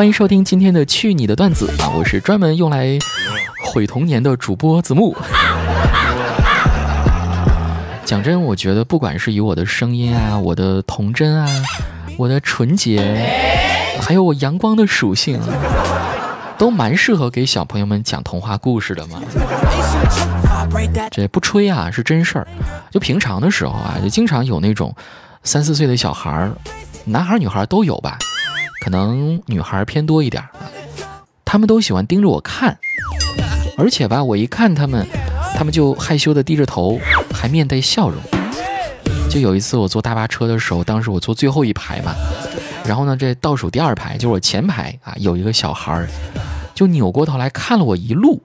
欢迎收听今天的去你的段子啊！我是专门用来毁童年的主播子木。讲真，我觉得不管是以我的声音啊，我的童真啊，我的纯洁，还有我阳光的属性，都蛮适合给小朋友们讲童话故事的嘛。这不吹啊，是真事儿。就平常的时候啊，就经常有那种三四岁的小孩儿，男孩女孩都有吧。可能女孩偏多一点啊，他们都喜欢盯着我看，而且吧，我一看他们，他们就害羞的低着头，还面带笑容。就有一次我坐大巴车的时候，当时我坐最后一排嘛，然后呢，这倒数第二排就是我前排啊，有一个小孩儿就扭过头来看了我一路。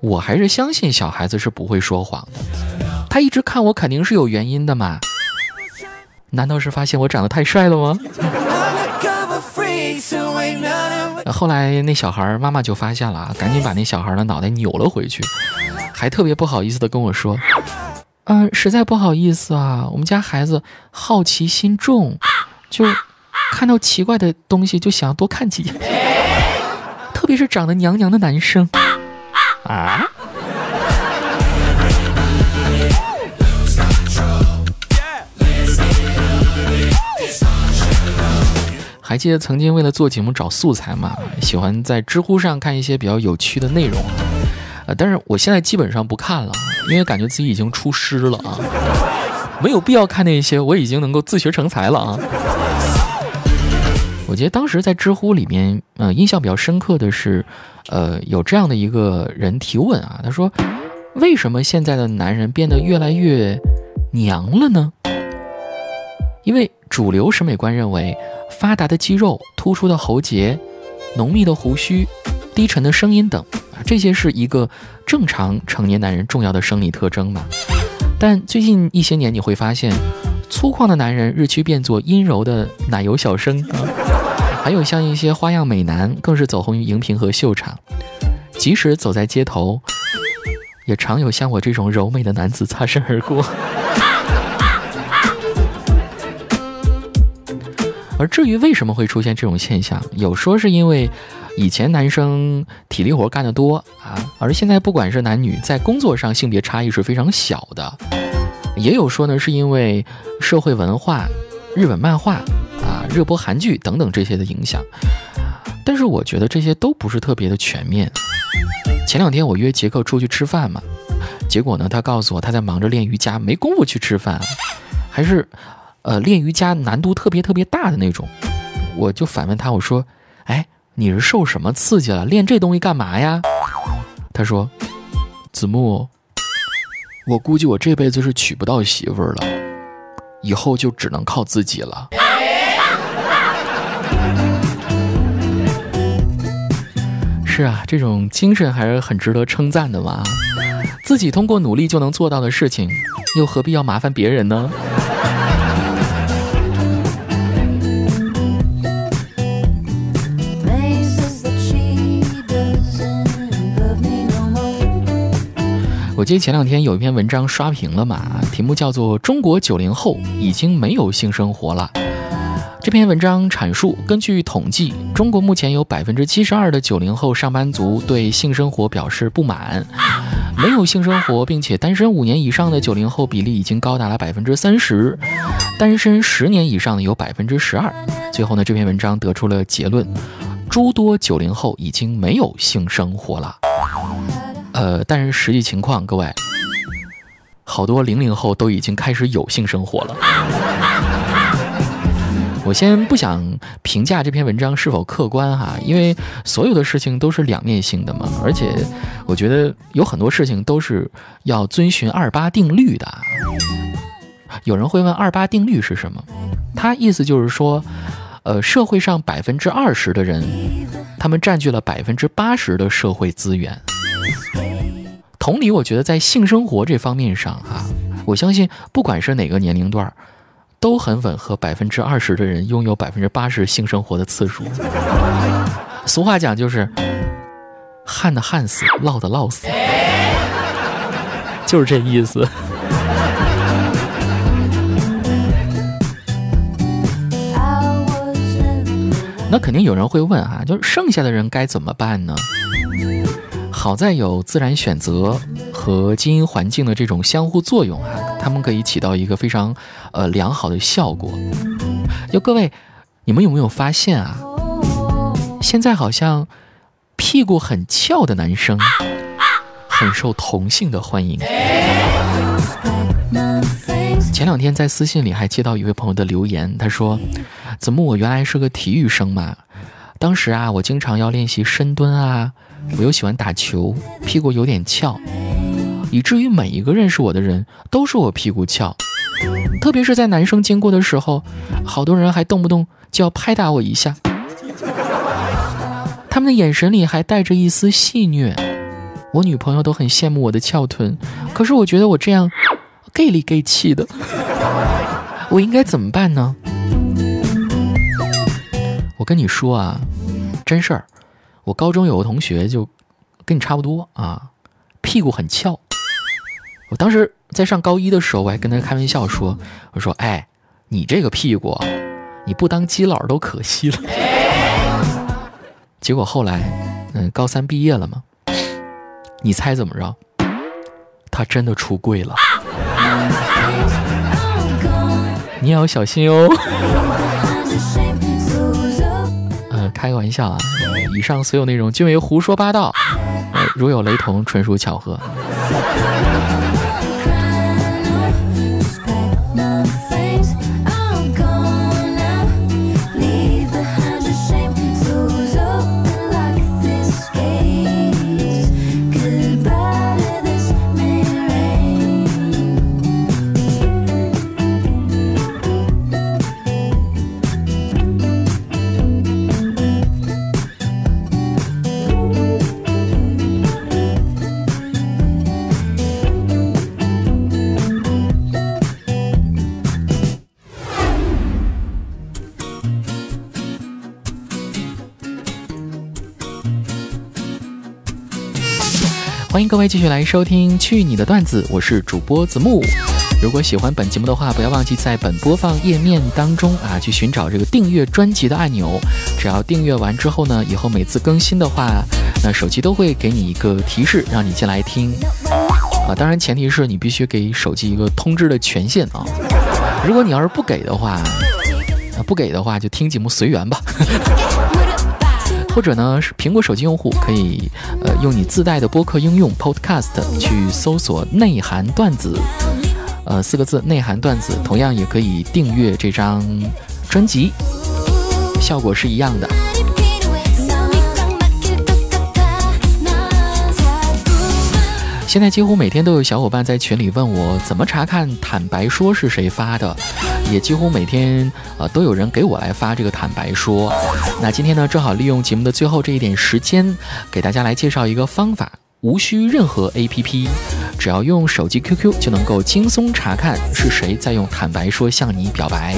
我还是相信小孩子是不会说谎的，他一直看我肯定是有原因的嘛。难道是发现我长得太帅了吗？后来那小孩妈妈就发现了，赶紧把那小孩的脑袋扭了回去，还特别不好意思的跟我说：“嗯，实在不好意思啊，我们家孩子好奇心重，就看到奇怪的东西就想要多看几眼，特别是长得娘娘的男生啊。”还记得曾经为了做节目找素材嘛？喜欢在知乎上看一些比较有趣的内容啊，呃，但是我现在基本上不看了，因为感觉自己已经出师了啊，没有必要看那些，我已经能够自学成才了啊。我觉得当时在知乎里面，呃，印象比较深刻的是，呃，有这样的一个人提问啊，他说，为什么现在的男人变得越来越娘了呢？因为主流审美观认为，发达的肌肉、突出的喉结、浓密的胡须、低沉的声音等啊，这些是一个正常成年男人重要的生理特征嘛。但最近一些年，你会发现，粗犷的男人日趋变作阴柔的奶油小生，还有像一些花样美男，更是走红于荧屏和秀场。即使走在街头，也常有像我这种柔美的男子擦身而过。而至于为什么会出现这种现象，有说是因为以前男生体力活干得多啊，而现在不管是男女，在工作上性别差异是非常小的；也有说呢，是因为社会文化、日本漫画啊、热播韩剧等等这些的影响。但是我觉得这些都不是特别的全面。前两天我约杰克出去吃饭嘛，结果呢，他告诉我他在忙着练瑜伽，没工夫去吃饭，还是。呃，练瑜伽难度特别特别大的那种，我就反问他，我说：“哎，你是受什么刺激了？练这东西干嘛呀？”他说：“子木，我估计我这辈子是娶不到媳妇儿了，以后就只能靠自己了。”是啊，这种精神还是很值得称赞的嘛。自己通过努力就能做到的事情，又何必要麻烦别人呢？我记得前两天有一篇文章刷屏了嘛，题目叫做《中国九零后已经没有性生活了》。这篇文章阐述，根据统计，中国目前有百分之七十二的九零后上班族对性生活表示不满，没有性生活并且单身五年以上的九零后比例已经高达了百分之三十，单身十年以上的有百分之十二。最后呢，这篇文章得出了结论：诸多九零后已经没有性生活了。呃，但是实际情况，各位，好多零零后都已经开始有性生活了。我先不想评价这篇文章是否客观哈，因为所有的事情都是两面性的嘛。而且，我觉得有很多事情都是要遵循二八定律的。有人会问二八定律是什么？他意思就是说，呃，社会上百分之二十的人，他们占据了百分之八十的社会资源。同理，我觉得在性生活这方面上，哈，我相信不管是哪个年龄段，都很吻合百分之二十的人拥有百分之八十性生活的次数。俗话讲就是，旱的旱死，涝的涝死，就是这意思。那肯定有人会问哈，就是剩下的人该怎么办呢？好在有自然选择和基因环境的这种相互作用啊，它们可以起到一个非常呃良好的效果。就各位，你们有没有发现啊？现在好像屁股很翘的男生很受同性的欢迎。前两天在私信里还接到一位朋友的留言，他说：“子木，我原来是个体育生嘛，当时啊，我经常要练习深蹲啊。”我又喜欢打球，屁股有点翘，以至于每一个认识我的人都说我屁股翘，特别是在男生经过的时候，好多人还动不动就要拍打我一下，他们的眼神里还带着一丝戏谑。我女朋友都很羡慕我的翘臀，可是我觉得我这样 gay 里 gay 气的，我应该怎么办呢？跟你说啊，真事儿。我高中有个同学就跟你差不多啊，屁股很翘。我当时在上高一的时候，我还跟他开玩笑说：“我说，哎，你这个屁股，你不当基佬都可惜了。”结果后来，嗯，高三毕业了嘛，你猜怎么着？他真的出柜了。你也要小心哦。开个玩笑啊。以上所有内容均为胡说八道，如有雷同，纯属巧合。欢迎各位继续来收听《去你的段子》，我是主播子木。如果喜欢本节目的话，不要忘记在本播放页面当中啊，去寻找这个订阅专辑的按钮。只要订阅完之后呢，以后每次更新的话，那手机都会给你一个提示，让你进来听。啊，当然前提是你必须给手机一个通知的权限啊。如果你要是不给的话，啊不给的话就听节目随缘吧。或者呢，是苹果手机用户可以，呃，用你自带的播客应用 Podcast 去搜索“内涵段子”，呃，四个字“内涵段子”，同样也可以订阅这张专辑，效果是一样的。现在几乎每天都有小伙伴在群里问我怎么查看坦白说是谁发的，也几乎每天呃都有人给我来发这个坦白说。那今天呢，正好利用节目的最后这一点时间，给大家来介绍一个方法，无需任何 APP，只要用手机 QQ 就能够轻松查看是谁在用坦白说向你表白。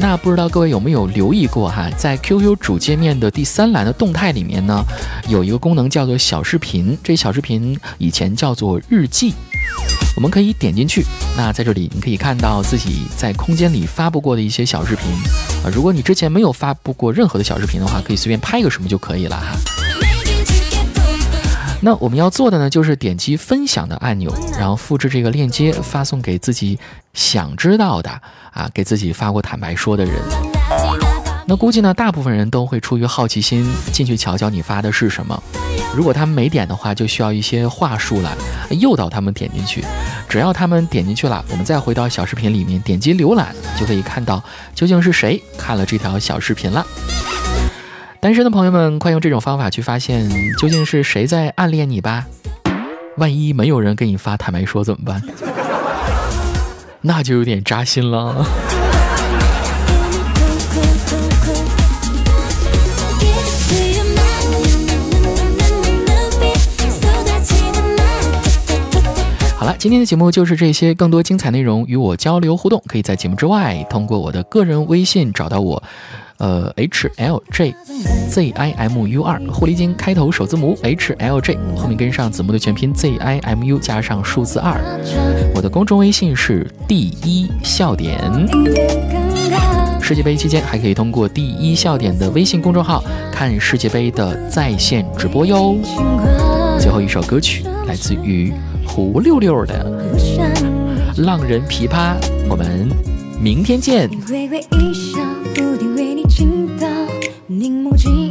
那不知道各位有没有留意过哈，在 QQ 主界面的第三栏的动态里面呢，有一个功能叫做小视频。这小视频以前叫做日记，我们可以点进去。那在这里你可以看到自己在空间里发布过的一些小视频啊。如果你之前没有发布过任何的小视频的话，可以随便拍一个什么就可以了哈。那我们要做的呢，就是点击分享的按钮，然后复制这个链接，发送给自己想知道的啊，给自己发过坦白说的人。那估计呢，大部分人都会出于好奇心进去瞧瞧你发的是什么。如果他们没点的话，就需要一些话术了，诱导他们点进去。只要他们点进去了，我们再回到小视频里面点击浏览，就可以看到究竟是谁看了这条小视频了。单身的朋友们，快用这种方法去发现究竟是谁在暗恋你吧。万一没有人给你发坦白说怎么办？那就有点扎心了。好了，今天的节目就是这些，更多精彩内容与我交流互动，可以在节目之外通过我的个人微信找到我。呃，H L J Z I M U 二，狐狸精开头首字母 H L J，后面跟上子木的全拼 Z I M U 加上数字二。我的公众微信是第一笑点。世界杯期间还可以通过第一笑点的微信公众号看世界杯的在线直播哟。最后一首歌曲来自于胡六六的《浪人琵琶》，我们明天见。凝眸几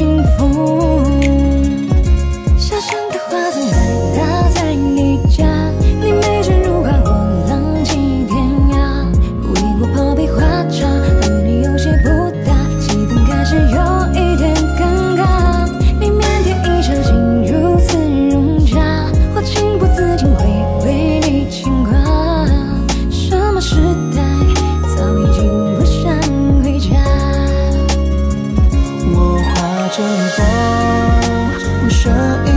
幸福。晚风拂